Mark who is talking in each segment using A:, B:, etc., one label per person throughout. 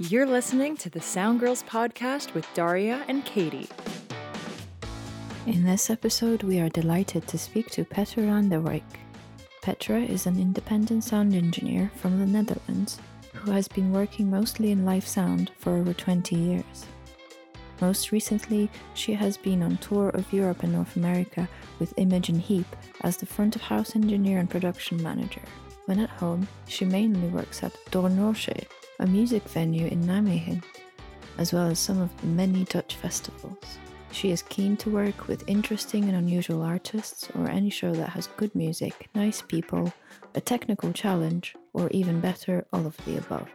A: You're listening to the Sound Girls podcast with Daria and Katie.
B: In this episode, we are delighted to speak to Petra van der Wijk. Petra is an independent sound engineer from the Netherlands who has been working mostly in live sound for over 20 years. Most recently, she has been on tour of Europe and North America with Imogen Heap as the front of house engineer and production manager. When at home, she mainly works at Doornroosje, a music venue in Nijmegen, as well as some of the many Dutch festivals. She is keen to work with interesting and unusual artists or any show that has good music, nice people, a technical challenge, or even better, all of the above.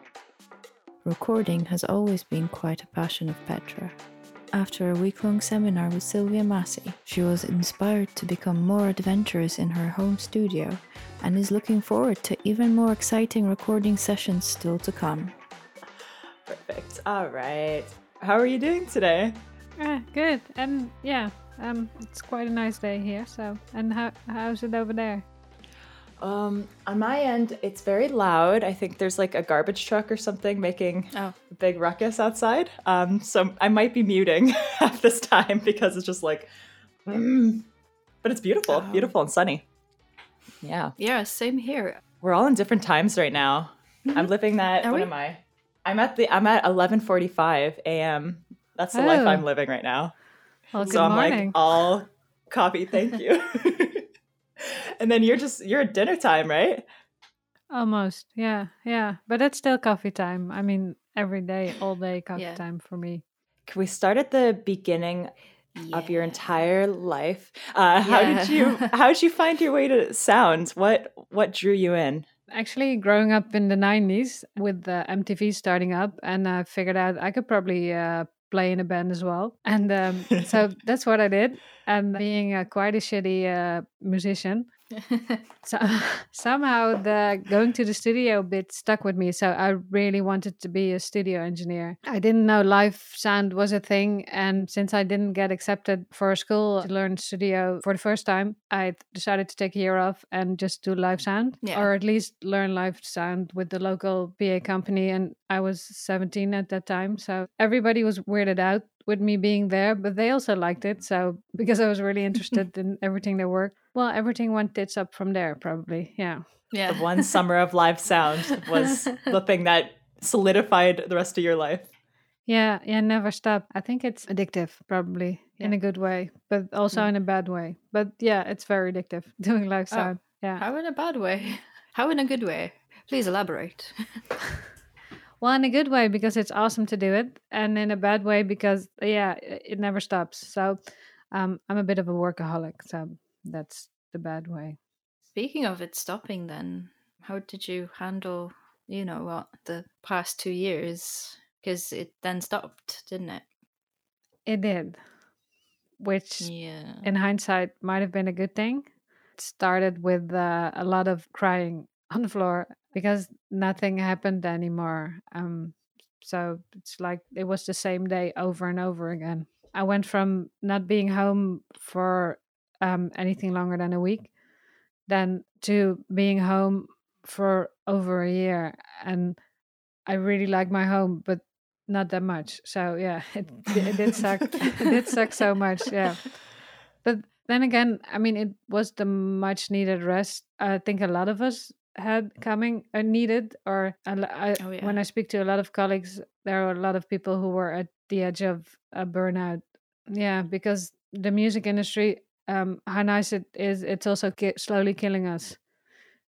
B: Recording has always been quite a passion of Petra. After a week long seminar with Sylvia Massy, she was inspired to become more adventurous in her home studio and is looking forward to even more exciting recording sessions still to come.
A: Perfect. All right. How are you doing today?
C: Ah, good. And yeah, um, it's quite a nice day here. So, and how how's it over there?
A: Um, on my end, it's very loud. I think there's like a garbage truck or something making
B: Oh.
A: a big ruckus outside. Um, so I might be muting at this time because it's just like, mm. but it's beautiful,
B: Oh.
A: beautiful and sunny. Yeah,
B: Yeah, same here.
A: we're all in different times right now. I'm living that.
B: Are
A: what
B: we?
A: am I? I'm at the. I'm at 11:45 a.m. That's the life
C: Oh.
A: I'm living right now.
C: Well, good
A: so I'm
C: morning.
A: like all coffee. Thank you. and then you're just you're at dinner time, right?
C: Almost. Yeah, yeah. But it's still coffee time. I mean, every day, all day coffee
B: Yeah.
C: time for me.
A: Can we start at the beginning of your entire life? Uh, How did you How did you find your way to sounds? What What drew you in?
C: Actually, growing up in the 90s with the MTV starting up, and I figured out I could probably uh, play in a band as well. And um, so that's what I did. And being a, quite a shitty uh, musician, so somehow the going to the studio bit stuck with me so i really wanted to be a studio engineer i didn't know live sound was a thing and since i didn't get accepted for a school to learn studio for the first time i decided to take a year off and just do live sound
B: Yeah.
C: or at least learn live sound with the local pa company and i was 17 at that time so everybody was weirded out with me being there but they also liked it so because i was really interested in everything that worked well, everything went tits up from there, probably. Yeah.
B: Yeah.
A: The one summer of live sound was the thing that solidified the rest of your life.
C: Yeah. Yeah. Never stop. I think it's addictive, probably in a good way, but also in a bad way. But yeah, it's very addictive doing live
B: Oh.
C: sound. Yeah.
B: How in a bad way? How in a good way? Please elaborate.
C: Well, in a good way because it's awesome to do it, and in a bad way because yeah, it never stops. So, um, I'm a bit of a workaholic, so that's the bad way.
B: Speaking of it stopping, then, how did you handle, you know, what the past two years? Because it then stopped, didn't it?
C: It did, which
B: Yeah.
C: in hindsight might have been a good thing. It started with uh, a lot of crying on the floor because nothing happened anymore. Um, so it's like it was the same day over and over again. I went from not being home for um, anything longer than a week, then to being home for over a year, and I really like my home, but not that much. So yeah, it, it did suck. it did suck so much. Yeah. But then again, I mean, it was the much needed rest. I think a lot of us had coming uh, needed, or I,
B: Oh, yeah.
C: when I speak to a lot of colleagues, there are a lot of people who were at the edge of a burnout. Yeah, because the music industry, um, how nice it is, it's also ki- slowly killing us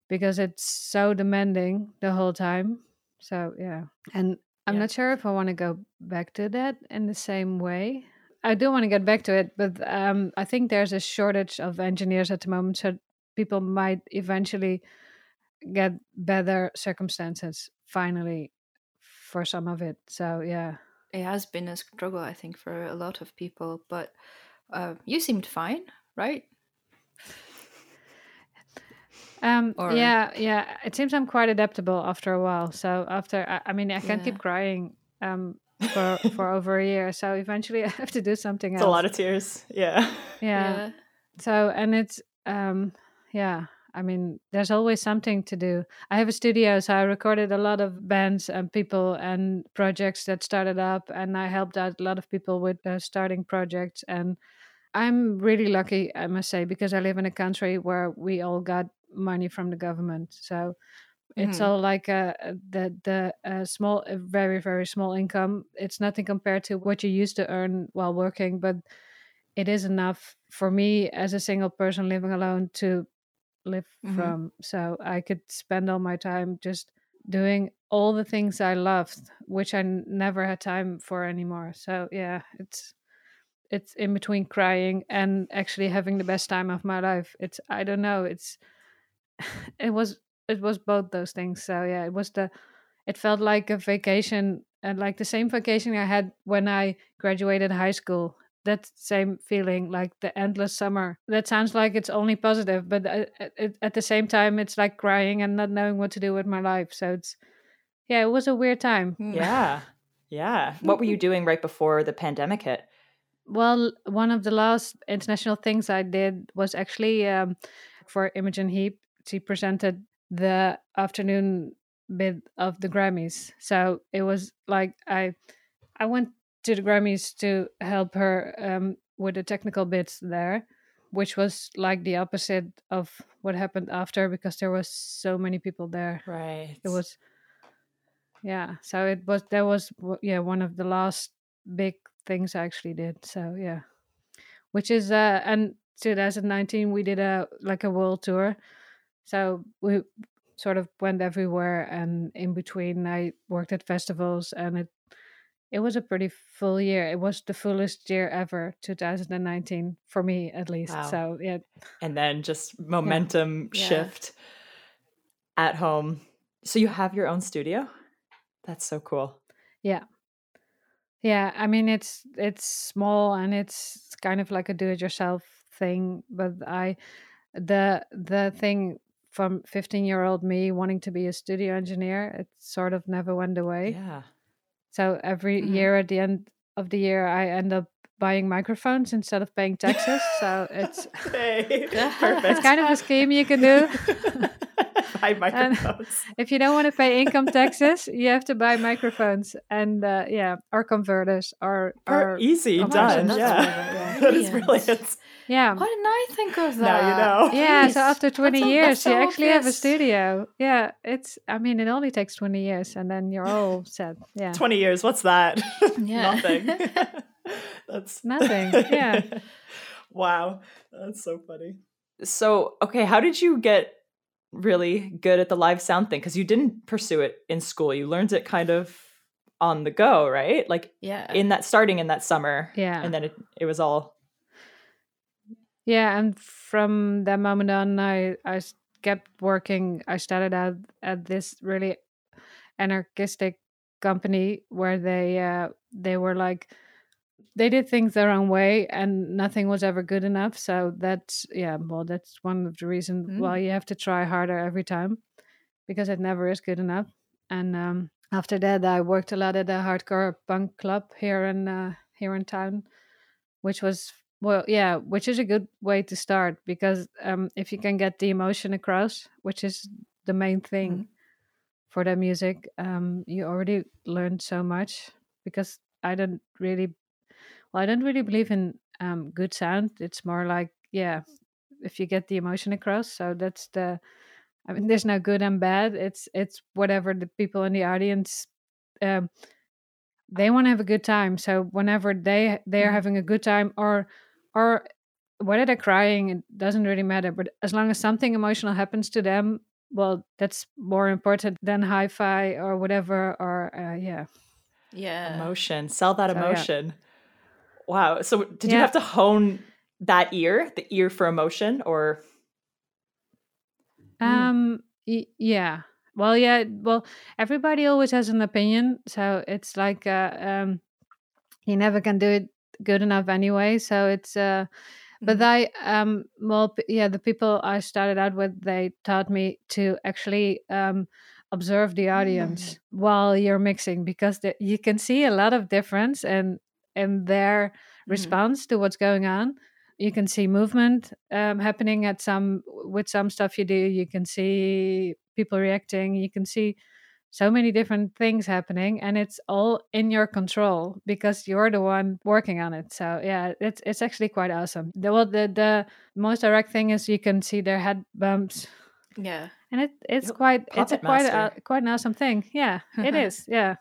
C: because it's so demanding the whole time. So yeah, and I'm
A: Yeah.
C: not sure if I want to go back to that in the same way. I do want to get back to it, but um, I think there's a shortage of engineers at the moment, so people might eventually get better circumstances finally for some of it. So yeah,
B: It has been a struggle, I think, for a lot of people, but uh, you seemed fine, right?
C: um,
B: Or-
C: yeah, yeah. It seems I'm quite adaptable after a while. So after, I, I mean, I can't
B: Yeah.
C: keep crying um for for over a year. So eventually, I have to do something
A: It's
C: else.
A: a lot of tears. Yeah.
C: yeah. So and it's um yeah, I mean, there's always something to do. I have a studio, so I recorded a lot of bands and people and projects that started up, and I helped out a lot of people with uh, starting projects. And I'm really lucky, I must say, because I live in a country where we all got money from the government. So it's
A: Mhm.
C: all like a, a- the the uh, small, very very small income. It's nothing compared to what you used to earn while working, but it is enough for me as a single person living alone to live
A: Mhm.
C: from. So I could spend all my time just doing all the things I loved, which I n- never had time for anymore. So yeah, it's it's in between crying and actually having the best time of my life. It's I don't know. It's it was it was both those things. So yeah, it was the it felt like a vacation and like the same vacation I had when I graduated high school. That same feeling, like the endless summer. That sounds like it's only positive, but uh, at, at- at the same time, it's like crying and not knowing what to do with my life. So it's, yeah, it was a weird time.
A: Yeah. Yeah. What were you doing right before the pandemic hit?
C: Well, one of the last international things I did was actually um, for Imogen Heap. She presented the afternoon bit of the Grammys. So it was like I, I went to the Grammys to help her um, with the technical bits there, which was like the opposite of what happened after because there was so many people there.
A: Right.
C: It was, yeah. So it was that was yeah one of the last big things I actually did. So yeah, which is uh and 2019 we did a like a world tour. So we sort of went everywhere and in between I worked at festivals and it it was a pretty full year. It was the fullest year ever, 2019 for me at least.
A: Wow.
C: So yeah,
A: and then just momentum
D: Yeah.
A: shift at home. So you have your own studio? That's so cool.
C: Yeah. Yeah, I mean it's it's small and it's kind of like a do-it-yourself thing, but I the the thing from 15-year-old me wanting to be a studio engineer, it sort of never went away.
A: Yeah.
C: So every
D: Mhm.
C: year at the end of the year I end up buying microphones instead of paying taxes. so it's
A: Hey,
D: It's
A: perfect.
C: it's kind of a scheme you can do.
A: Buy microphones.
C: If you don't want to pay income taxes, you have to buy microphones and uh, yeah, or converters or
A: Per-
C: or
A: easy done.
D: that's
A: Yeah. that is
D: Brilliant.
A: Brilliant.
C: yeah.
D: Why didn't I think of that?
A: Now you know.
C: Yeah, so after 20
D: that's so-
C: years,
D: so
C: you actually have a studio. Yeah, it's, I mean, it only takes 20 years and then you're all set. Yeah.
A: 20 years, what's that?
D: Yeah.
A: Nothing. That's
C: Nothing, yeah.
A: wow. That's so funny. So, okay, how did you get really good at the live sound thing? Because you didn't pursue it in school. You learned it kind of on the go, right? Like
D: Yeah.
A: in that starting in that summer.
C: Yeah.
A: And then it, it was all
C: Yeah. And from that moment on, I I kept working. I started out at this really anarchistic company where they, uh, they were like, they did things their own way and nothing was ever good enough. So that's, yeah, well, that's one of the reasons why you have to try harder every time because it never is good enough. And um, after that, I worked a lot at a hardcore punk club here in uh, here in town, which was well, yeah, which is a good way to start because um, if you can get the emotion across, which is the main thing for the music, um, you already learned so much. Because I don't really, well, I don't really believe in um, good sound. It's more like, yeah, if you get the emotion across. So that's the I mean, there's no good and bad. It's it's whatever the people in the audience um, they want to have a good time. So whenever they they are
D: Mhm.
C: having a good time, or or whether they're crying, it doesn't really matter. But as long as something emotional happens to them, well, that's more important than hi-fi or whatever. Or uh, yeah,
D: yeah.
A: emotion. Sell that
C: So, yeah.
A: emotion. Wow. So did you have to hone that ear, the ear for emotion, or.
C: Um. y- Yeah. Well. Yeah. Well, everybody always has an opinion, so it's like uh, um, you never can do it good enough anyway. So it's uh, but. I um, well, yeah, the people I started out with, they taught me to actually um observe the audience while you're mixing because the, you can see a lot of difference and in their
D: Mhm.
C: response to what's going on. you can see movement um, happening at some with some stuff you do you can see people reacting you can see so many different things happening and it's all in your control because you're the one working on it. So yeah it's it's actually quite awesome. The well the the most direct thing is you can see their head bumps.
B: Yeah.
C: And it it's quite it's a quite a, quite an awesome thing. Yeah it is. Yeah.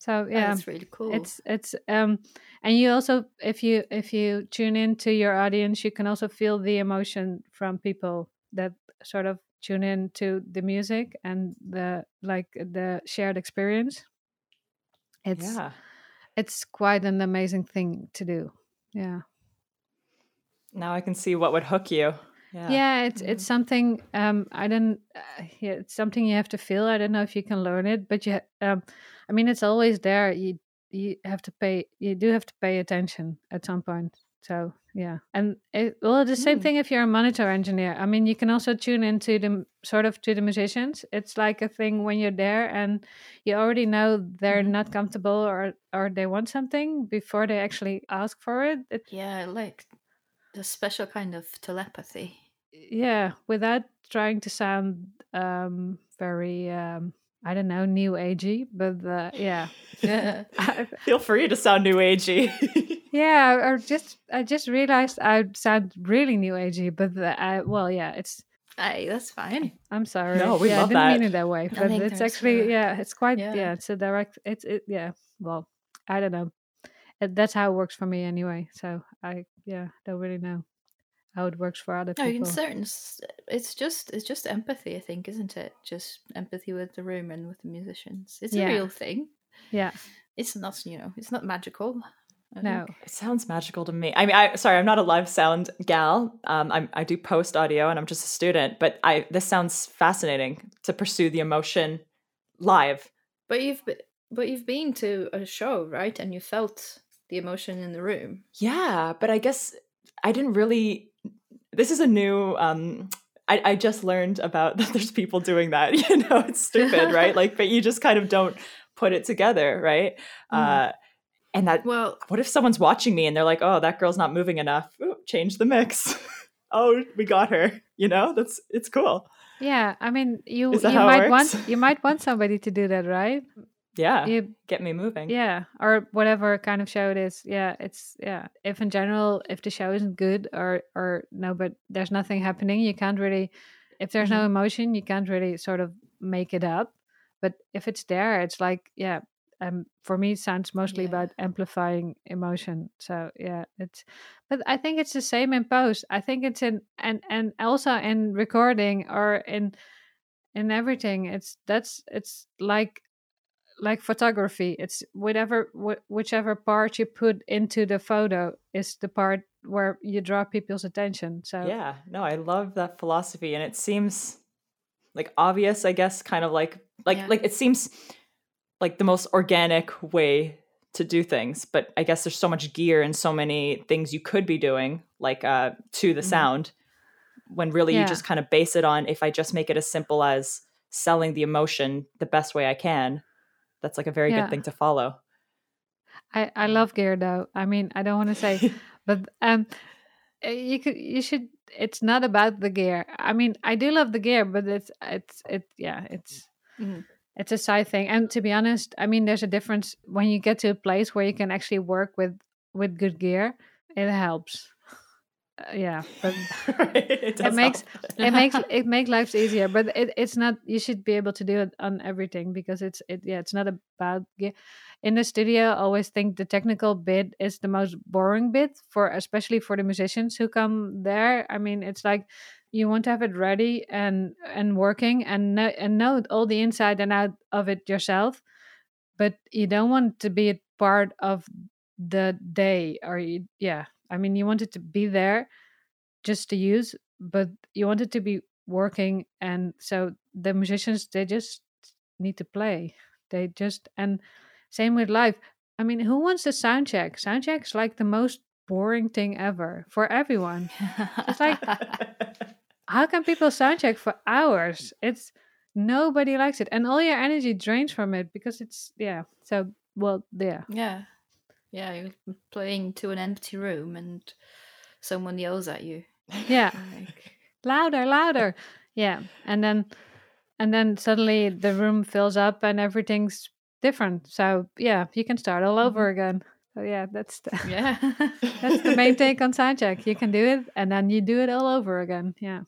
C: So yeah
B: that's really cool.
C: it's it's um and you also if you if you tune into your audience you can also feel the emotion from people that sort of tune in to the music and the like the shared experience it's yeah. it's quite an amazing thing to do. Yeah.
A: Now i can see what would hook you.
C: Yeah, yeah it's it's something um i don't uh, yeah it's something you have to feel. I don't know if you can learn it but you um i mean it's always there. You you have to pay you do have to pay attention at some point. So yeah, and it, well, the same mm. thing if you're a monitor engineer. I mean, you can also tune into the sort of to the musicians. It's like a thing when you're there and you already know they're mm. not comfortable or or they want something before they actually ask for it. it.
B: Yeah, like the special kind of telepathy.
C: Yeah, without trying to sound um, very um, I don't know, new agey, but uh, yeah.
A: yeah. Feel free to sound new agey.
C: yeah, I just I just realized I sound really new agey, but the, I, well, yeah, it's.
B: Hey, that's fine.
C: I'm sorry.
A: No, we
C: yeah,
A: love
C: I didn't
A: that.
C: mean it that way, but it's actually yeah, it's quite yeah. yeah. it's a direct. It's it yeah. Well, I don't know. It, that's how it works for me anyway. So I yeah don't really know how it works for other people. No,
B: in certain, it's just it's just empathy, I think, isn't it? Just empathy with the room and with the musicians. It's yeah. a real thing.
C: Yeah,
B: it's not you know, it's not magical.
C: I no,
A: think. it sounds magical to me. I mean, I sorry, I'm not a live sound gal. Um, I'm, I do post audio, and I'm just a student. But I this sounds fascinating to pursue the emotion live.
B: But you've but you've been to a show, right? And you felt the emotion in the room.
A: Yeah, but I guess I didn't really this is a new um I, I just learned about that there's people doing that. You know, it's stupid, right? Like, but you just kind of don't put it together, right? Mm. Uh and that well what if someone's watching me and they're like, oh, that girl's not moving enough. Ooh, change the mix. oh, we got her. You know, that's it's cool.
C: Yeah, I mean, you you might want you might want somebody to do that, right?
A: Yeah you, get me moving.
C: Yeah or whatever kind of show it is. Yeah it's yeah if in general if the show isn't good or or no but there's nothing happening you can't really if there's mm-hmm. no emotion you can't really sort of make it up. But if it's there it's like yeah um for me it sounds mostly yeah. about amplifying emotion. So yeah it's but i think it's the same in post. I think it's in and and also in recording or in in everything. It's that's it's like like photography it's whatever wh- whichever part you put into the photo is the part where you draw people's attention so
A: yeah no i love that philosophy and it seems like obvious i guess kind of like like yeah. like it seems like the most organic way to do things but i guess there's so much gear and so many things you could be doing like uh to the mm-hmm. sound when really yeah. you just kind of base it on if i just make it as simple as selling the emotion the best way i can that's like a very yeah. good thing to follow.
C: I I love gear though. I mean, I don't want to say, but um, eh, you could you should. It's not about the gear. I mean, I do love the gear, but it's it's it yeah it's. Mm. It's a side thing, and to be honest, I mean, there's a difference when you get to a place where you can actually work with with good gear. It helps. Uh, yeah but it, it makes it makes it makes life easier but it, it's not you should be able to do it on everything because it's it yeah it's not about in the studio I always think the technical bit is the most boring bit for especially for the musicians who come there. I mean it's like you want to have it ready and and working and know, and know all the inside and out of it yourself but you don't want to be a part of the day or you, yeah I mean, you want it to be there just to use, but you want it to be working. And so the musicians, they just need to play. They just, and same with live. I mean, who wants to sound check? Sound check is like the most boring thing ever for everyone. it's like, how can people sound check for hours? It's nobody likes it, and all your energy drains from it because it's yeah. So well, yeah,
B: yeah yeah, you're playing to an empty room and someone yells at you.
C: Yeah. like, louder, louder. Yeah. And then and then suddenly the room fills up and everything's different. So yeah, you can start all over mm-hmm. again. So yeah, that's the,
B: yeah,
C: that's the main take on soundcheck. You can do it, and then you do it all over again. Yeah.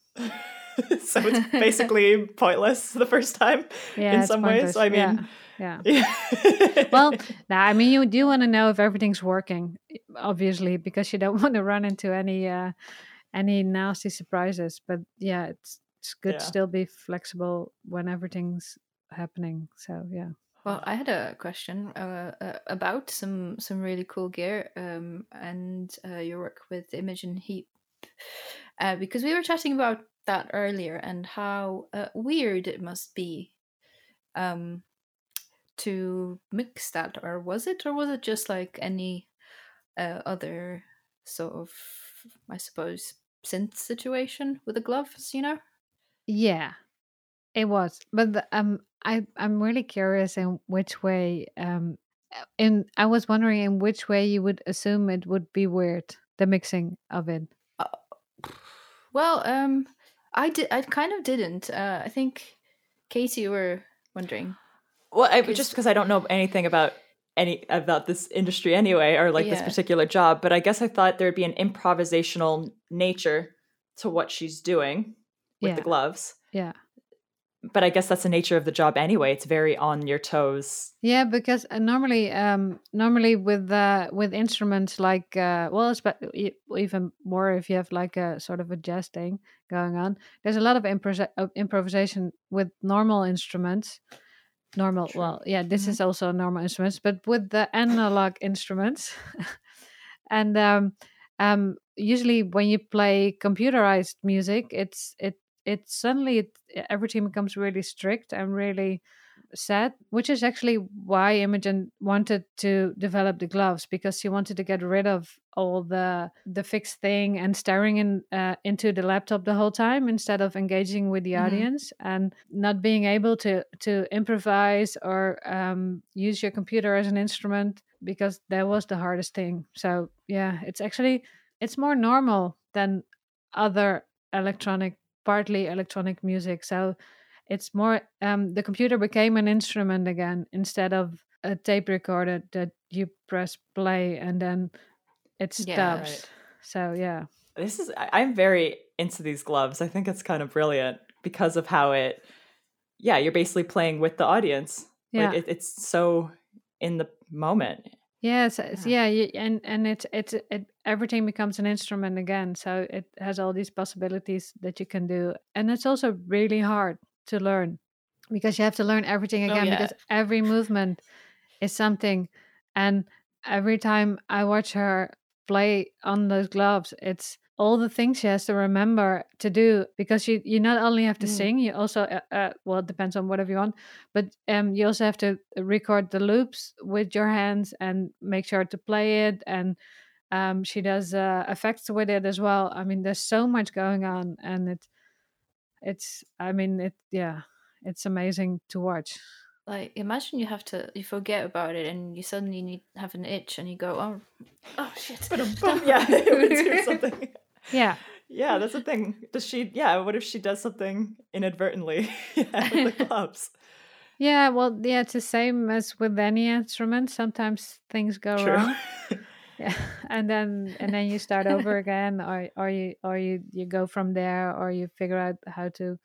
A: so it's basically pointless the first time yeah, in some pointless. ways. I
C: mean, yeah. yeah. yeah. well, nah, I mean, you do want to know if everything's working, obviously, because you don't want to run into any uh, any nasty surprises. But yeah, it's it's good yeah. to still be flexible when everything's happening. So yeah.
B: Well, I had a question uh, uh, about some some really cool gear um, and uh, your work with Imogen Heap, uh, because we were chatting about that earlier and how uh, weird it must be um, to mix that, or was it, or was it just like any uh, other sort of, I suppose, synth situation with the gloves, you know?
C: Yeah, it was, but the, um, I I'm really curious in which way um in I was wondering in which way you would assume it would be weird the mixing of it. Uh,
B: well, um, I did. I kind of didn't. Uh, I think Casey, you were wondering.
A: Well, I, just because I don't know anything about any about this industry anyway, or like yeah. this particular job, but I guess I thought there'd be an improvisational nature to what she's doing with yeah. the gloves.
C: Yeah
A: but I guess that's the nature of the job anyway. It's very on your toes.
C: Yeah, because uh, normally, um, normally with uh, with instruments like uh, well, it's even more if you have like a sort of a jazz thing going on. There's a lot of impro- improvisation with normal instruments. Normal, True. well, yeah, this mm-hmm. is also normal instruments, but with the analog instruments, and um, um, usually when you play computerized music, it's it it suddenly it, everything becomes really strict and really sad which is actually why imogen wanted to develop the gloves because she wanted to get rid of all the the fixed thing and staring in uh, into the laptop the whole time instead of engaging with the mm-hmm. audience and not being able to to improvise or um, use your computer as an instrument because that was the hardest thing so yeah it's actually it's more normal than other electronic partly electronic music. So it's more um, the computer became an instrument again instead of a tape recorder that you press play and then it stops. Yeah, right. So yeah.
A: This is I'm very into these gloves. I think it's kind of brilliant because of how it yeah, you're basically playing with the audience. Yeah. Like it, it's so in the moment.
C: Yes, yeah, yeah, and and it's it's it, everything becomes an instrument again. So it has all these possibilities that you can do, and it's also really hard to learn because you have to learn everything oh, again oh, yeah. because every movement is something, and every time I watch her play on those gloves, it's all the things she has to remember to do because you you not only have to mm. sing you also uh, uh, well it depends on whatever you want but um you also have to record the loops with your hands and make sure to play it and um she does uh, effects with it as well. I mean there's so much going on and it it's i mean it yeah it's amazing to watch.
B: Like imagine you have to you forget about it and you suddenly need have an itch and you go oh oh shit
A: yeah something
C: yeah.
A: Yeah, that's the thing. Does she? Yeah. What if she does something inadvertently? yeah, the clubs.
C: Yeah. Well, yeah. It's the same as with any instrument. Sometimes things go True. wrong. yeah, and then and then you start over again, or or you or you you go from there, or you figure out how to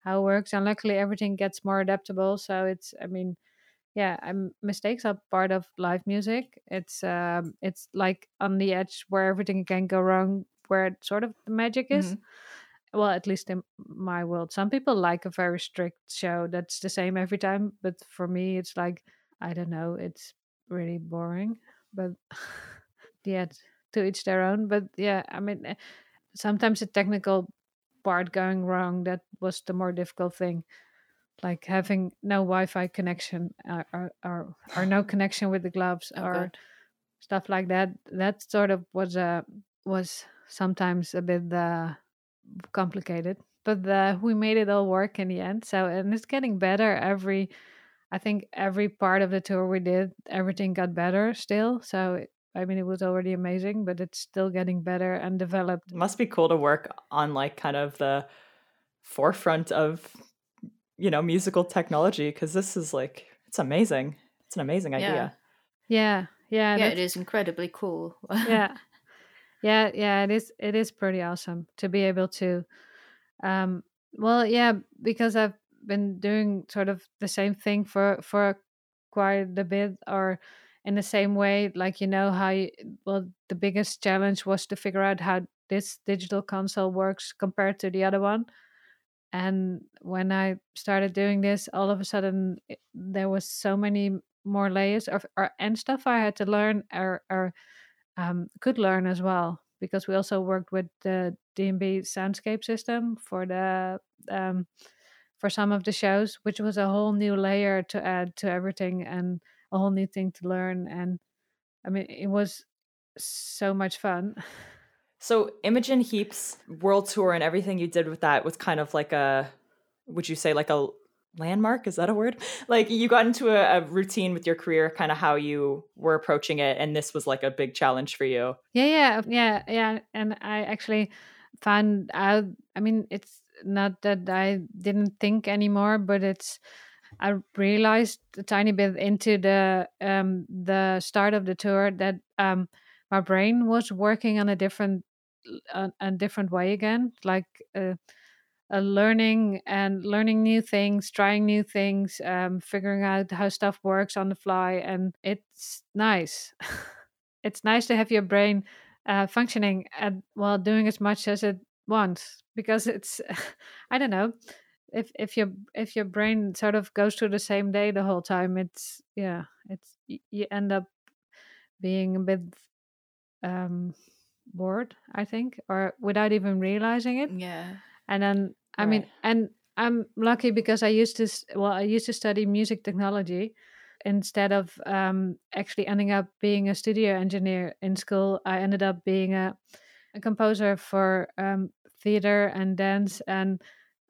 C: how it works. And luckily, everything gets more adaptable. So it's. I mean yeah um, mistakes are part of live music it's um it's like on the edge where everything can go wrong where sort of the magic is. Mm-hmm. Well, at least in my world, some people like a very strict show that's the same every time. But for me, it's like I don't know, it's really boring. But yeah, to each their own. But yeah, I mean, eh, sometimes the technical part going wrong that was the more difficult thing like having no wi-fi connection or, or, or, or no connection with the gloves oh, or God. stuff like that that sort of was a was sometimes a bit uh, complicated, but uh, we made it all work in the end. So, and it's getting better every. I think every part of the tour we did, everything got better still. So I mean, it was already amazing, but it's still getting better and developed.
A: It must be cool to work on like kind of the forefront of you know musical technology because this is like it's amazing. It's an amazing idea.
C: Yeah, yeah,
B: yeah. It is incredibly cool.
C: yeah, yeah, yeah. It is. It is pretty awesome to be able to. Um, well, yeah, because I've been doing sort of the same thing for for quite a bit, or in the same way, like you know how. You, well, the biggest challenge was to figure out how this digital console works compared to the other one and when i started doing this all of a sudden it, there was so many more layers of or, and stuff i had to learn or, or um, could learn as well because we also worked with the d&b soundscape system for the um, for some of the shows which was a whole new layer to add to everything and a whole new thing to learn and i mean it was so much fun.
A: So Imogen Heap's world tour and everything you did with that was kind of like a would you say like a landmark? Is that a word? Like you got into a, a, routine with your career kind of how you were approaching it and this was like a big challenge for you.
C: Yeah yeah yeah yeah and i actually found out i mean it's not that i didn't think anymore but it's i realized a tiny bit into the um the start of the tour that um my brain was working on a different a, a different way again like uh, uh, learning and learning new things trying new things um, figuring out how stuff works on the fly and it's nice. It's nice to have your brain uh, functioning at, while doing as much as it wants because it's i don't know if if your if your brain sort of goes through the same day the whole time it's yeah it's you end up being a bit um bored i think or without even realizing it.
B: Yeah
C: and then i right. mean and i'm lucky because i used to well i used to study music technology instead of um, actually ending up being a studio engineer in school i ended up being a, a composer for um, theater and dance and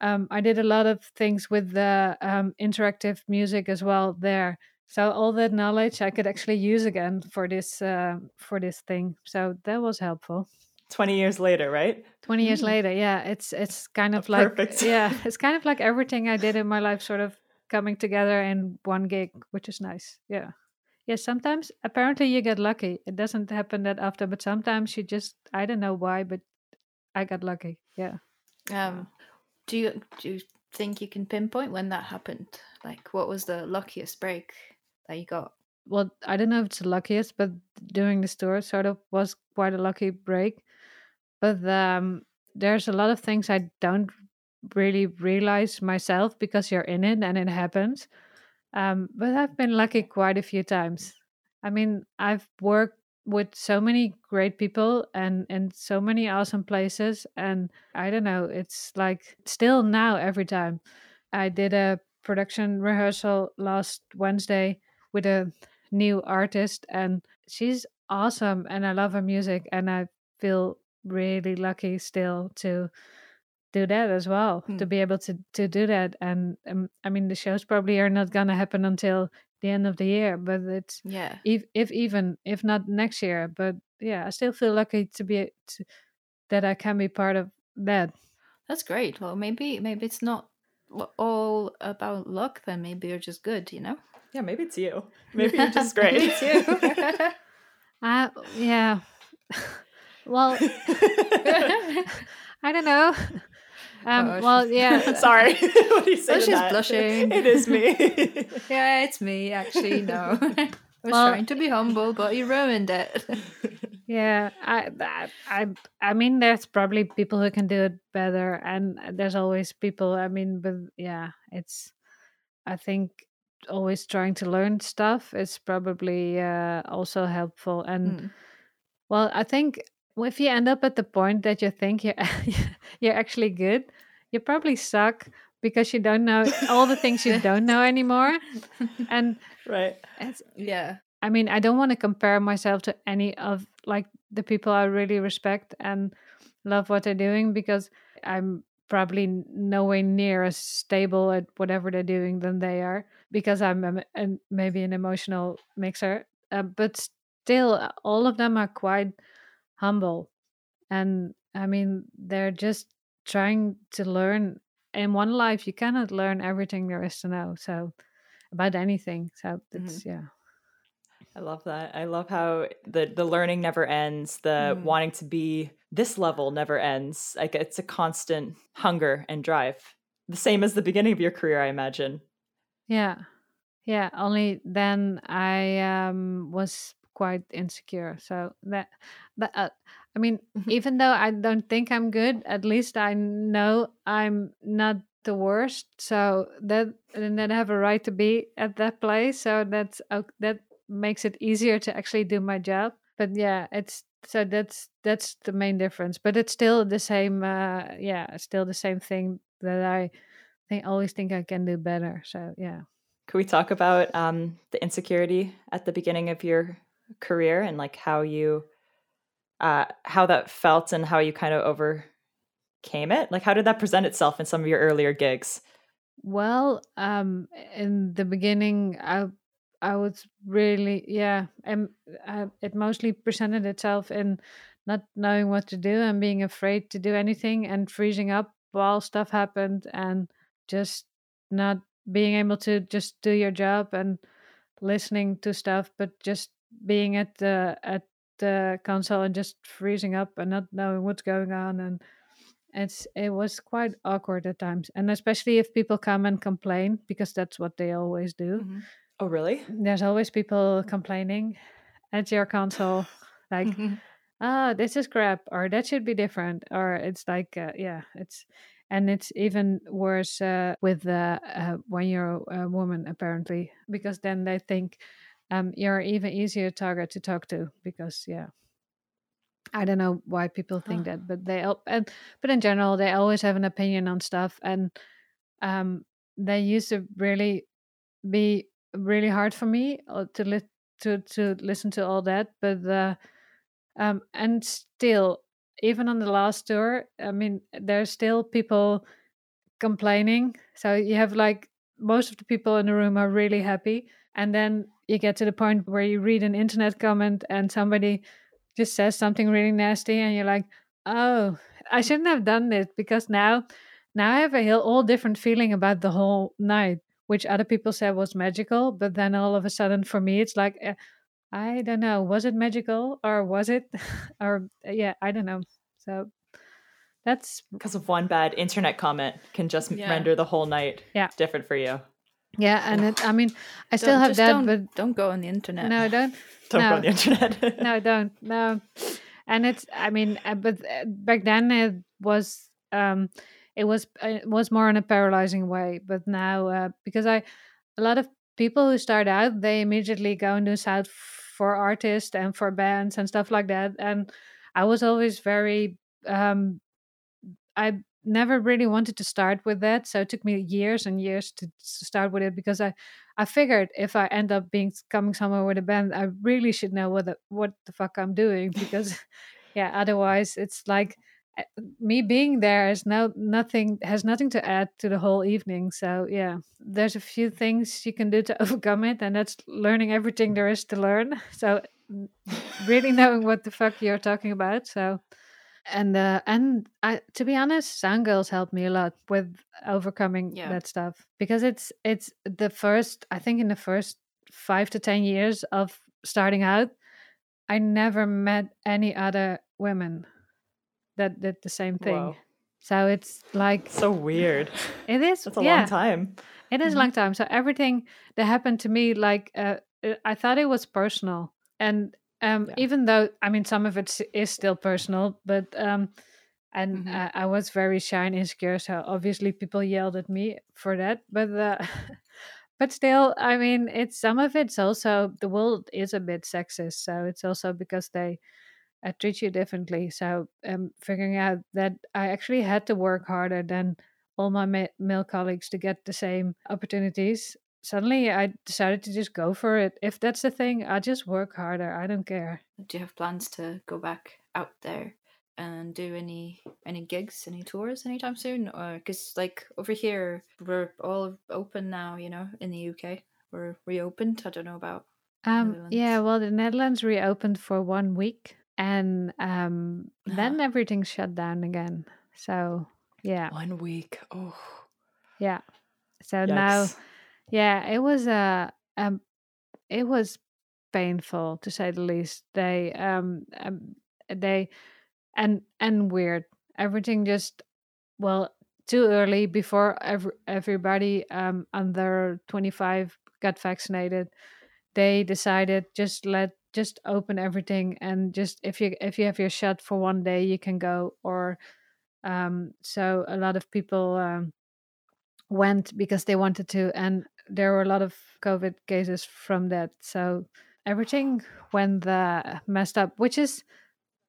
C: um, i did a lot of things with the um, interactive music as well there so all that knowledge I could actually use again for this uh, for this thing. So that was helpful.
A: 20 years later, right?
C: 20 years mm. later. Yeah, it's it's kind of like perfect. yeah, it's kind of like everything I did in my life sort of coming together in one gig, which is nice. Yeah. Yeah, sometimes apparently you get lucky. It doesn't happen that often, but sometimes you just I don't know why, but I got lucky. Yeah.
B: Um do you do you think you can pinpoint when that happened? Like what was the luckiest break? that you got?
C: Well, I don't know if it's the luckiest, but doing the tour sort of was quite a lucky break. But um, there's a lot of things I don't really realize myself because you're in it and it happens. Um, but I've been lucky quite a few times. I mean, I've worked with so many great people and in so many awesome places. And I don't know, it's like still now every time. I did a production rehearsal last Wednesday with a new artist and she's awesome and I love her music and I feel really lucky still to do that as well to hmm. be able to to do that and um, I mean the shows probably are not gonna happen until the end of the year but it's
B: yeah
C: if, if even if not next year but yeah I still feel lucky to be to, that I can be part of that
B: that's great well maybe maybe it's not all about luck then maybe you're just good you know
A: yeah, maybe it's you. Maybe you're just great.
C: Me too. uh, yeah. well, I don't know. Um, oh, well, yeah.
A: Sorry. what do you say?
B: Oh, she's that? blushing.
A: It is me.
B: yeah, it's me. Actually, no. I was well, trying to be humble, but you ruined it.
C: yeah, I, I, I mean, there's probably people who can do it better, and there's always people. I mean, but yeah, it's. I think always trying to learn stuff is probably uh, also helpful. And mm. well, I think if you end up at the point that you think you're you're actually good, you probably suck because you don't know all the things you don't know anymore. And
A: right,
B: yeah.
C: I mean, I don't want to compare myself to any of like the people I really respect and love what they're doing because I'm probably nowhere near as stable at whatever they're doing than they are because I'm a, a, maybe an emotional mixer. Uh, but still all of them are quite humble and i mean they're just trying to learn in one life you cannot learn everything there is to know so about anything so it's mm-hmm. yeah
A: I love that. I love how the the learning never ends. The mm. wanting to be this level never ends. Like it's a constant hunger and drive. The same as the beginning of your career, I imagine.
C: Yeah. Yeah, only then I um was quite insecure. So that that uh, I mean, mm-hmm. even though I don't think I'm good, at least I know I'm not the worst. So that and then I have a right to be at that place. So that's uh, that makes it easier to actually do my job. But yeah, it's so that's that's the main difference. But it's still the same. Uh, yeah, still the same thing that I think always think I can do better. So yeah.
A: Could we talk about um, the insecurity at the beginning of your career and like how you uh, how that felt and how you kind of overcame it? Like how did that present itself in some of your earlier gigs?
C: Well, um, in the beginning, I I was really yeah, and uh, it mostly presented itself in not knowing what to do and being afraid to do anything and freezing up while stuff happened and just not being able to just do your job and listening to stuff, but just being at the at the console and just freezing up and not knowing what's going on and it's it was quite awkward at times and especially if people come and complain because that's what they always do mm-hmm.
A: Oh, really?
C: There's always people complaining at your console, like, mm-hmm. "Ah, oh, this is crap," or "That should be different," or it's like, uh, yeah, it's, and it's even worse uh, with uh, uh, when you're a woman, apparently, because then they think um, you're even easier target to talk to because, yeah. I don't know why people think huh. that, but they and but in general they always have an opinion on stuff, and um, they used to really be really hard for me uh, to li- to to listen to all that but uh, um and still even on the last tour i mean there's still people complaining so you have like most of the people in the room are really happy and then you get to the point where you read an internet comment and somebody just says something really nasty and you're like oh i shouldn't have done this because now now i have a whole different feeling about the whole night which other people said was magical. But then all of a sudden, for me, it's like, uh, I don't know, was it magical or was it? or uh, yeah, I don't know. So that's
A: because of one bad internet comment can just yeah. render the whole night
C: yeah.
A: different for you.
C: Yeah, and it, I mean, I still don't, have that,
B: don't,
C: but
B: don't go on the internet.
C: No, don't.
A: don't
C: no.
A: go on the internet.
C: no, don't. No, and it's. I mean, uh, but back then it was. um it was uh, it was more in a paralyzing way. But now, uh, because I, a lot of people who start out, they immediately go and do south for artists and for bands and stuff like that. And I was always very, um, I never really wanted to start with that. So it took me years and years to, to start with it because I, I figured if I end up being coming somewhere with a band, I really should know what the, what the fuck I'm doing because, yeah, otherwise it's like Eh, me being there is no nothing has nothing to add to the whole evening so yeah there's a few things you can do to overcome it and that's learning everything there is to learn so really knowing what the fuck you're talking about so and uh and i to be honest sound girls helped me a lot with overcoming yeah. that stuff because it's it's the first i think in the first five to ten years of starting out i never met any other women that did the same thing. So it's like
A: so weird.
C: It is.
A: That's a
C: yeah,
A: long time.
C: It is mm-hmm. a long time. So everything that happened to me, like uh, uh, I thought it was personal, and um, yeah. even though I mean some of it is still personal, but um, and mm-hmm. uh, I was very shy and insecure. So obviously people yelled at me for that, but. Uh, but still, I mean, it's some of it's also the world is a bit sexist, so it's also because they I treat you differently. So um, figuring out that I actually had to work harder than all my ma- male colleagues to get the same opportunities. Suddenly, I decided to just go for it. If that's the thing, I just work harder. I don't care.
B: Do you have plans to go back out there and do any any gigs, any tours anytime soon? Or because like over here, we're all open now. You know, in the UK, we're reopened. I don't know about
C: Um, yeah, well, the Netherlands reopened for one week, and um, then everything shut down again. So yeah,
A: one week. Oh,
C: yeah. So Yikes. now, yeah, it was a uh, um, it was painful to say the least. They um, um they and and weird. Everything just well too early before every, everybody um under 25 got vaccinated they decided just let just open everything and just if you if you have your shot for one day you can go or um so a lot of people um went because they wanted to and there were a lot of covid cases from that so everything went uh, messed up which is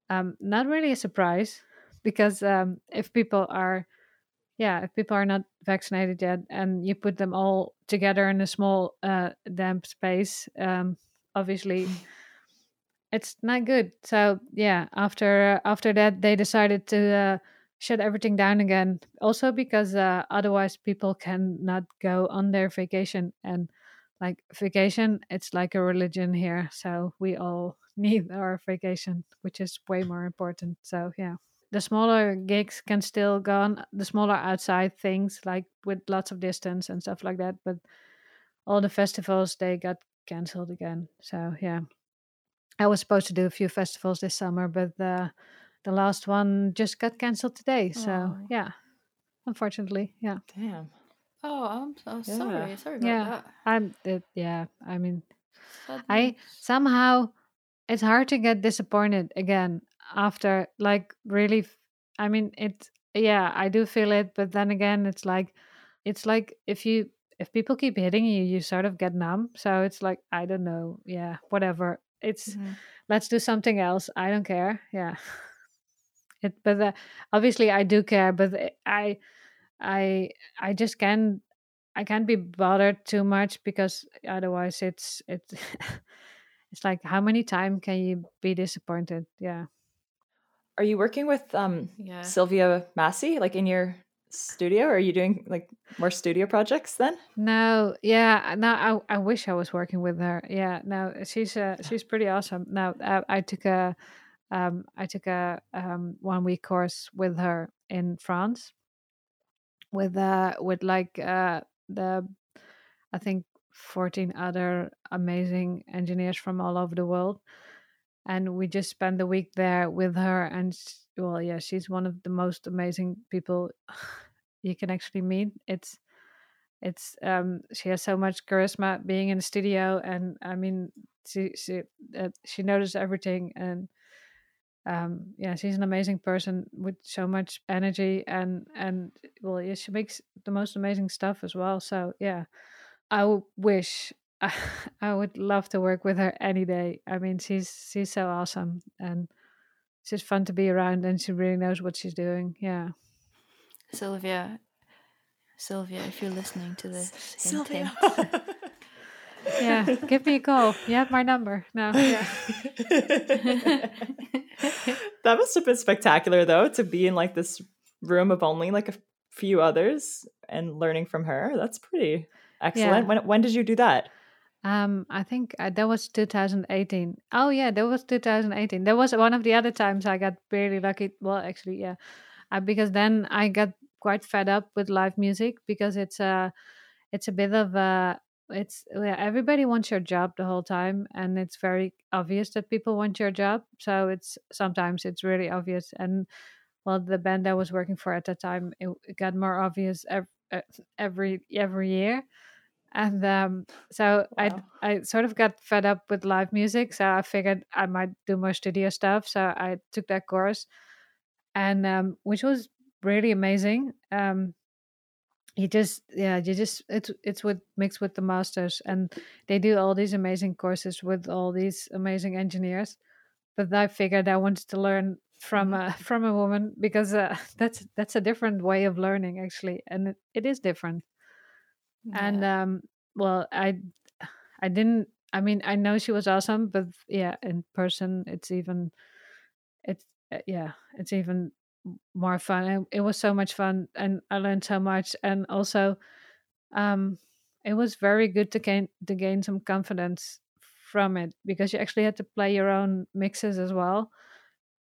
C: um not really a surprise because um if people are yeah, if people are not vaccinated yet and you put them all together in a small uh, damp space, um, obviously it's not good. So yeah, after after that they decided to uh, shut everything down again. Also because uh, otherwise people cannot go on their vacation and like vacation, it's like a religion here. So we all need our vacation, which is way more important. So yeah the smaller gigs can still go on the smaller outside things like with lots of distance and stuff like that but all the festivals they got cancelled again so yeah i was supposed to do a few festivals this summer but the the last one just got cancelled today so oh. yeah unfortunately yeah.
A: Damn.
B: Oh i'm so yeah. sorry sorry about
C: yeah
B: that.
C: i'm it, yeah i mean i somehow it's hard to get disappointed again after like really i mean it yeah i do feel it but then again it's like it's like if you if people keep hitting you you sort of get numb. So it's like i don't know. Yeah whatever. It's mm-hmm. let's do something else. I don't care. Yeah it but uh, obviously i do care but i i i just can't i can't be bothered too much because otherwise it's it's it's like how many time can you be disappointed? Yeah.
A: Are you working with um yeah. Sylvia Massy like in your studio? Or are you doing like more studio projects then?
C: No yeah no I, I wish i was working with her. Yeah no she's uh she's pretty awesome. Now I, I took a um i took a um one week course with her in france with uh with like uh the i think 14 other amazing engineers from all over the world. And we just spent the week there with her and well yeah she's one of the most amazing people you can actually meet. It's it's um she has so much charisma being in the studio and i mean she she uh, she notices everything and um yeah she's an amazing person with so much energy and and well yeah she makes the most amazing stuff as well so yeah i wish I, would love to work with her any day. I mean, she's she's so awesome and she's fun to be around, and she really knows what she's doing. Yeah,
B: Sylvia, Sylvia, if you're listening to this,
C: Sylvia. yeah, give me a call. You have my number. No, yeah.
A: that must have been spectacular, though, to be in like this room of only like a few others and learning from her. That's pretty excellent. Yeah. When when did you do that?
C: Um, I think uh, that was 2018. Oh yeah, that was 2018. That was one of the other times I got really lucky. Well, actually, yeah, uh, because then I got quite fed up with live music because it's a, it's a bit of a, it's yeah, everybody wants your job the whole time, and it's very obvious that people want your job. So it's sometimes it's really obvious, and well, the band I was working for at that time, it, it got more obvious every every every year and um, so wow. I I sort of got fed up with live music, so I figured I might do more studio stuff. So I took that course, and um, which was really amazing. Um, you just yeah, you just it's it's with Mix with the Masters, and they do all these amazing courses with all these amazing engineers. But I figured I wanted to learn from mm-hmm. a from a woman because uh, that's that's a different way of learning actually, and it, it is different. Yeah. And um, well, I I didn't. I mean, I know she was awesome, but yeah, in person, it's even it's uh, yeah, it's even more fun. It, was so much fun, and I learned so much, and also, um, it was very good to gain to gain some confidence from it because you actually had to play your own mixes as well.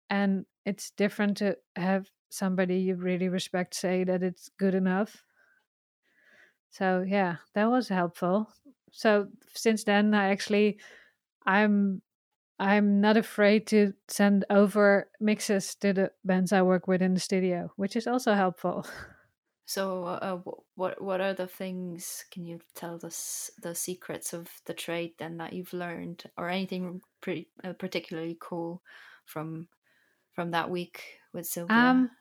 C: And it's different to have somebody you really respect say that it's good enough. So yeah, that was helpful. So since then I actually I'm I'm not afraid to send over mixes to the bands I work with in the studio, which is also helpful.
B: So, uh, what what are the things? Can you tell us the secrets of the trade then that you've learned, or anything pretty uh, particularly cool from from that week with Sylvia?
C: Um,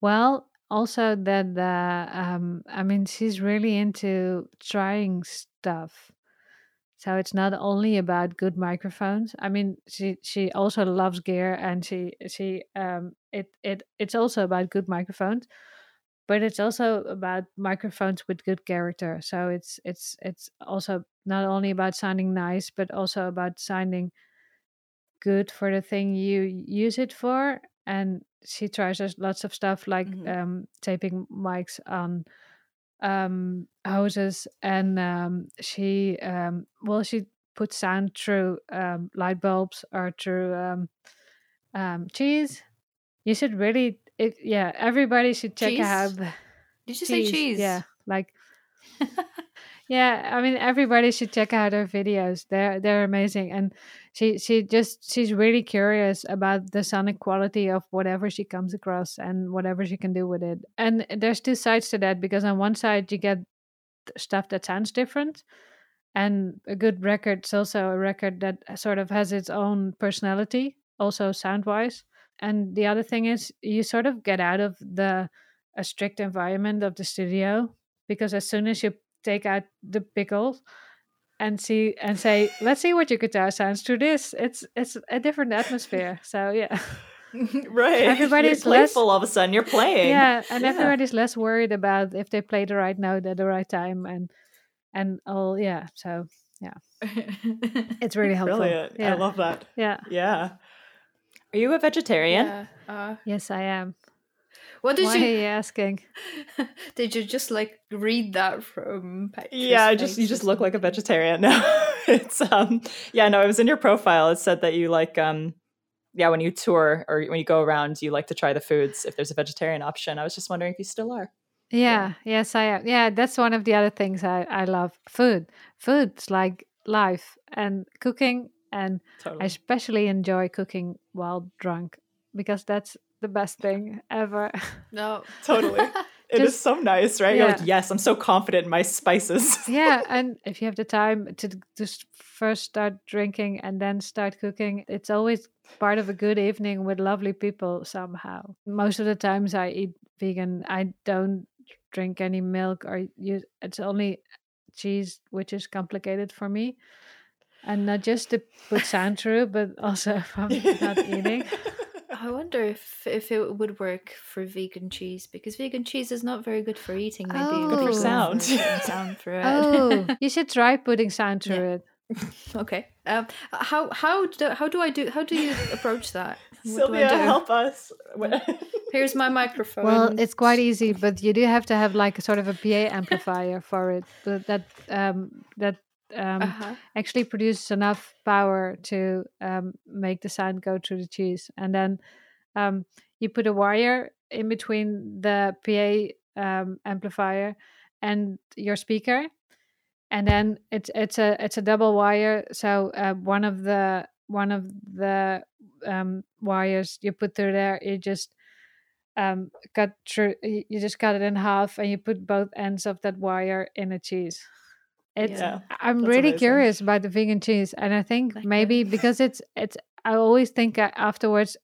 C: well, also that uh, um, I mean, she's really into trying stuff. So it's not only about good microphones. I mean, she she also loves gear, and she she um it it it's also about good microphones but it's also about microphones with good character so it's it's it's also not only about sounding nice but also about sounding good for the thing you use it for and she tries lots of stuff like mm-hmm. um, taping mics on um, hoses and um, she um, well she puts sound through um, light bulbs or through um, cheese you should really it, yeah, everybody should check cheese? out.
B: Did you cheese. say cheese?
C: Yeah, like yeah. I mean, everybody should check out her videos. They're they're amazing, and she she just she's really curious about the sonic quality of whatever she comes across and whatever she can do with it. And there's two sides to that because on one side you get stuff that sounds different. And a good record is also a record that uh, sort of has its own personality, also sound wise and the other thing is you sort of get out of the a strict environment of the studio because as soon as you take out the pickles and see and say let's see what your guitar sounds through this. It's it's a different atmosphere. So yeah.
A: Right. Everybody's you're playful less, all of a sudden. You're playing.
C: Yeah and yeah. everybody's less worried about if they play the right note at the right time and and all yeah. So yeah. It's really helpful.
A: Brilliant.
C: Yeah.
A: i love that.
C: Yeah.
A: Yeah. Are you a vegetarian?
B: Yeah. Uh,
C: yes, I am.
B: What did
C: Why
B: you?
C: are you asking?
B: did you just like read that from?
A: yeah, I just you just look like a vegetarian. No, it's um yeah no. It was in your profile. It said that you like um yeah when you tour or when you go around you like to try the foods if there's a vegetarian option. I was just wondering if you still are.
C: Yeah. yeah. Yes, I am. Yeah, that's one of the other things I I love. Food. Food's like life and cooking and totally. I especially enjoy cooking while drunk because that's the best thing ever.
B: No,
A: totally. It Just, is so nice, right? Yeah. You're like, yes, I'm so confident in my spices.
C: yeah, and if you have the time to just first start drinking and then start cooking, it's always part of a good evening with lovely people somehow. Most of the times I eat vegan. I don't drink any milk or use it's only cheese which is complicated for me and not just to put sound through, but also from not eating.
B: I wonder if if it would work for vegan cheese because vegan cheese is not very good for eating. Maybe
A: oh. good for sound.
B: sound through it.
C: Oh, you should try putting sound through yeah. it.
B: okay. Um, how how do how do I do how do you approach that?
A: Sylvia, help us.
B: Here's my microphone.
C: Well, it's quite easy, but you do have to have like a sort of a PA amplifier for it. But that um, that um, uh-huh. actually produces enough power to um, make the sound go through the cheese. And then um, you put a wire in between the PA um, amplifier and your speaker, and then it's it's a it's a double wire. So uh, one of the one of the um, wires you put through there, you just um, cut through. You just cut it in half, and you put both ends of that wire in a cheese. It's yeah, I'm really amazing. curious about the vegan cheese, and I think like maybe it. because it's it's I always think afterwards,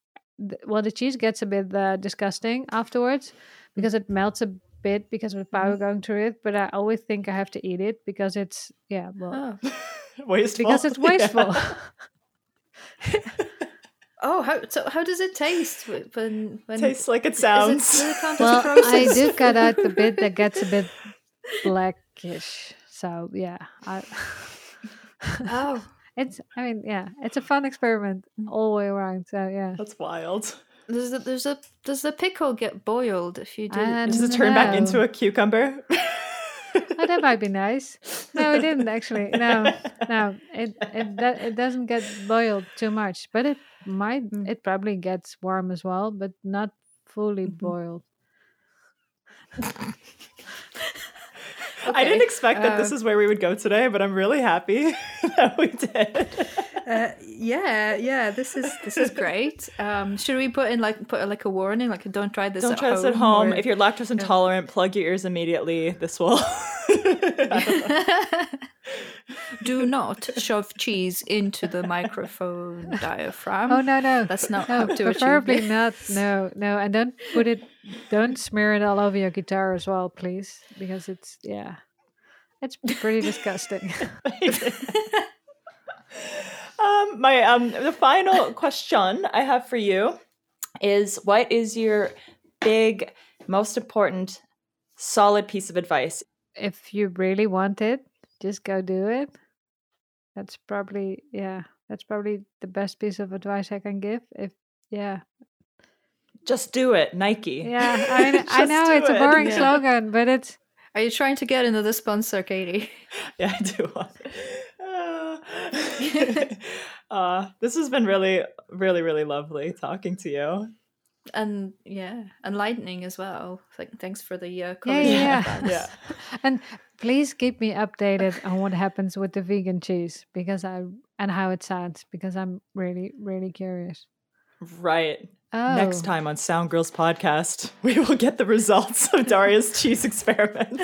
C: well, the cheese gets a bit uh, disgusting afterwards because it melts a bit because of the power mm-hmm. going through it. But I always think I have to eat it because it's yeah, well,
A: oh. wasteful
C: because it's wasteful.
B: Oh, how so? How does it taste when when
A: tastes like it sounds?
C: It well, I do cut out the bit that gets a bit blackish. So yeah, I,
B: oh,
C: it's I mean yeah, it's a fun experiment mm. all the way around. So yeah,
A: that's wild.
B: Does the, there's a does the pickle get boiled if you do?
A: Does it turn know. back into a cucumber?
C: oh, that might be nice. No, it didn't actually. No, no, it it it doesn't get boiled too much, but it might. Mm. It probably gets warm as well, but not fully mm-hmm. boiled.
A: Okay. I didn't expect that this uh, is where we would go today, but I'm really happy that we did.
B: Uh, yeah, yeah, this is this is great. Um, should we put in like put like a warning, like don't try this.
A: Don't try
B: home,
A: this at home. Or... If you're lactose intolerant, yeah. plug your ears immediately. This will.
B: Do not shove cheese into the microphone diaphragm.
C: Oh no, no,
B: that's not
C: no,
B: how to
C: preferably not. No, no, and don't put it. Don't smear it all over your guitar as well, please, because it's yeah, it's pretty disgusting.
A: um, my um, the final question I have for you is: What is your big, most important, solid piece of advice?
C: If you really want it, just go do it. That's probably yeah. That's probably the best piece of advice I can give. If yeah,
A: just do it, Nike.
C: Yeah, I mean, I know it's a boring yeah. slogan, but it's.
B: Are you trying to get into the sponsor, Katie?
A: Yeah, I do. Uh, this has been really, really, really lovely talking to you.
B: And yeah, enlightening as well. Like, thanks for the uh,
C: yeah, yeah, yeah. and please keep me updated on what happens with the vegan cheese because I and how it sounds because I'm really, really curious.
A: Right. Oh. Next time on Sound Girls podcast, we will get the results of Daria's cheese experiment.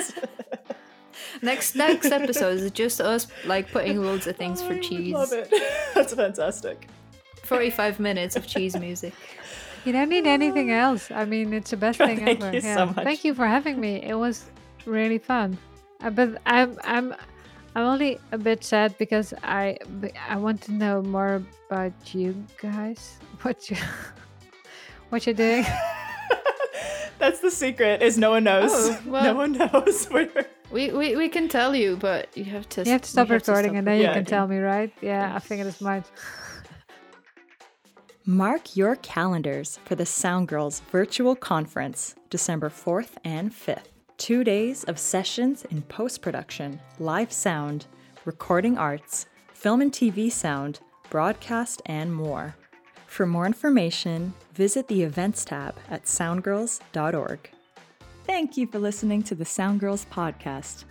B: Next next episode is just us like putting loads of things for cheese.
A: Love it. That's fantastic.
B: 45 minutes of cheese music.
C: You don't need anything else. I mean, it's the best thing
A: Thank
C: ever.
A: You
C: yeah.
A: so much.
C: Thank you for having me. It was really fun. Uh, but I'm I'm I'm only a bit sad because I I want to know more about you guys. What you what you're doing.
A: That's the secret. Is no one knows. Oh, well, no one knows. Where...
B: We, we we can tell you, but you have to.
C: You have to stop recording, to stop and then yeah, you can tell me, right? Yeah, yes. I think it is smart.
D: Mark your calendars for the Sound Girls virtual conference, December 4th and 5th. Two days of sessions in post production, live sound, recording arts, film and TV sound, broadcast, and more. For more information, visit the events tab at soundgirls.org. Thank you for listening to the Sound Girls podcast.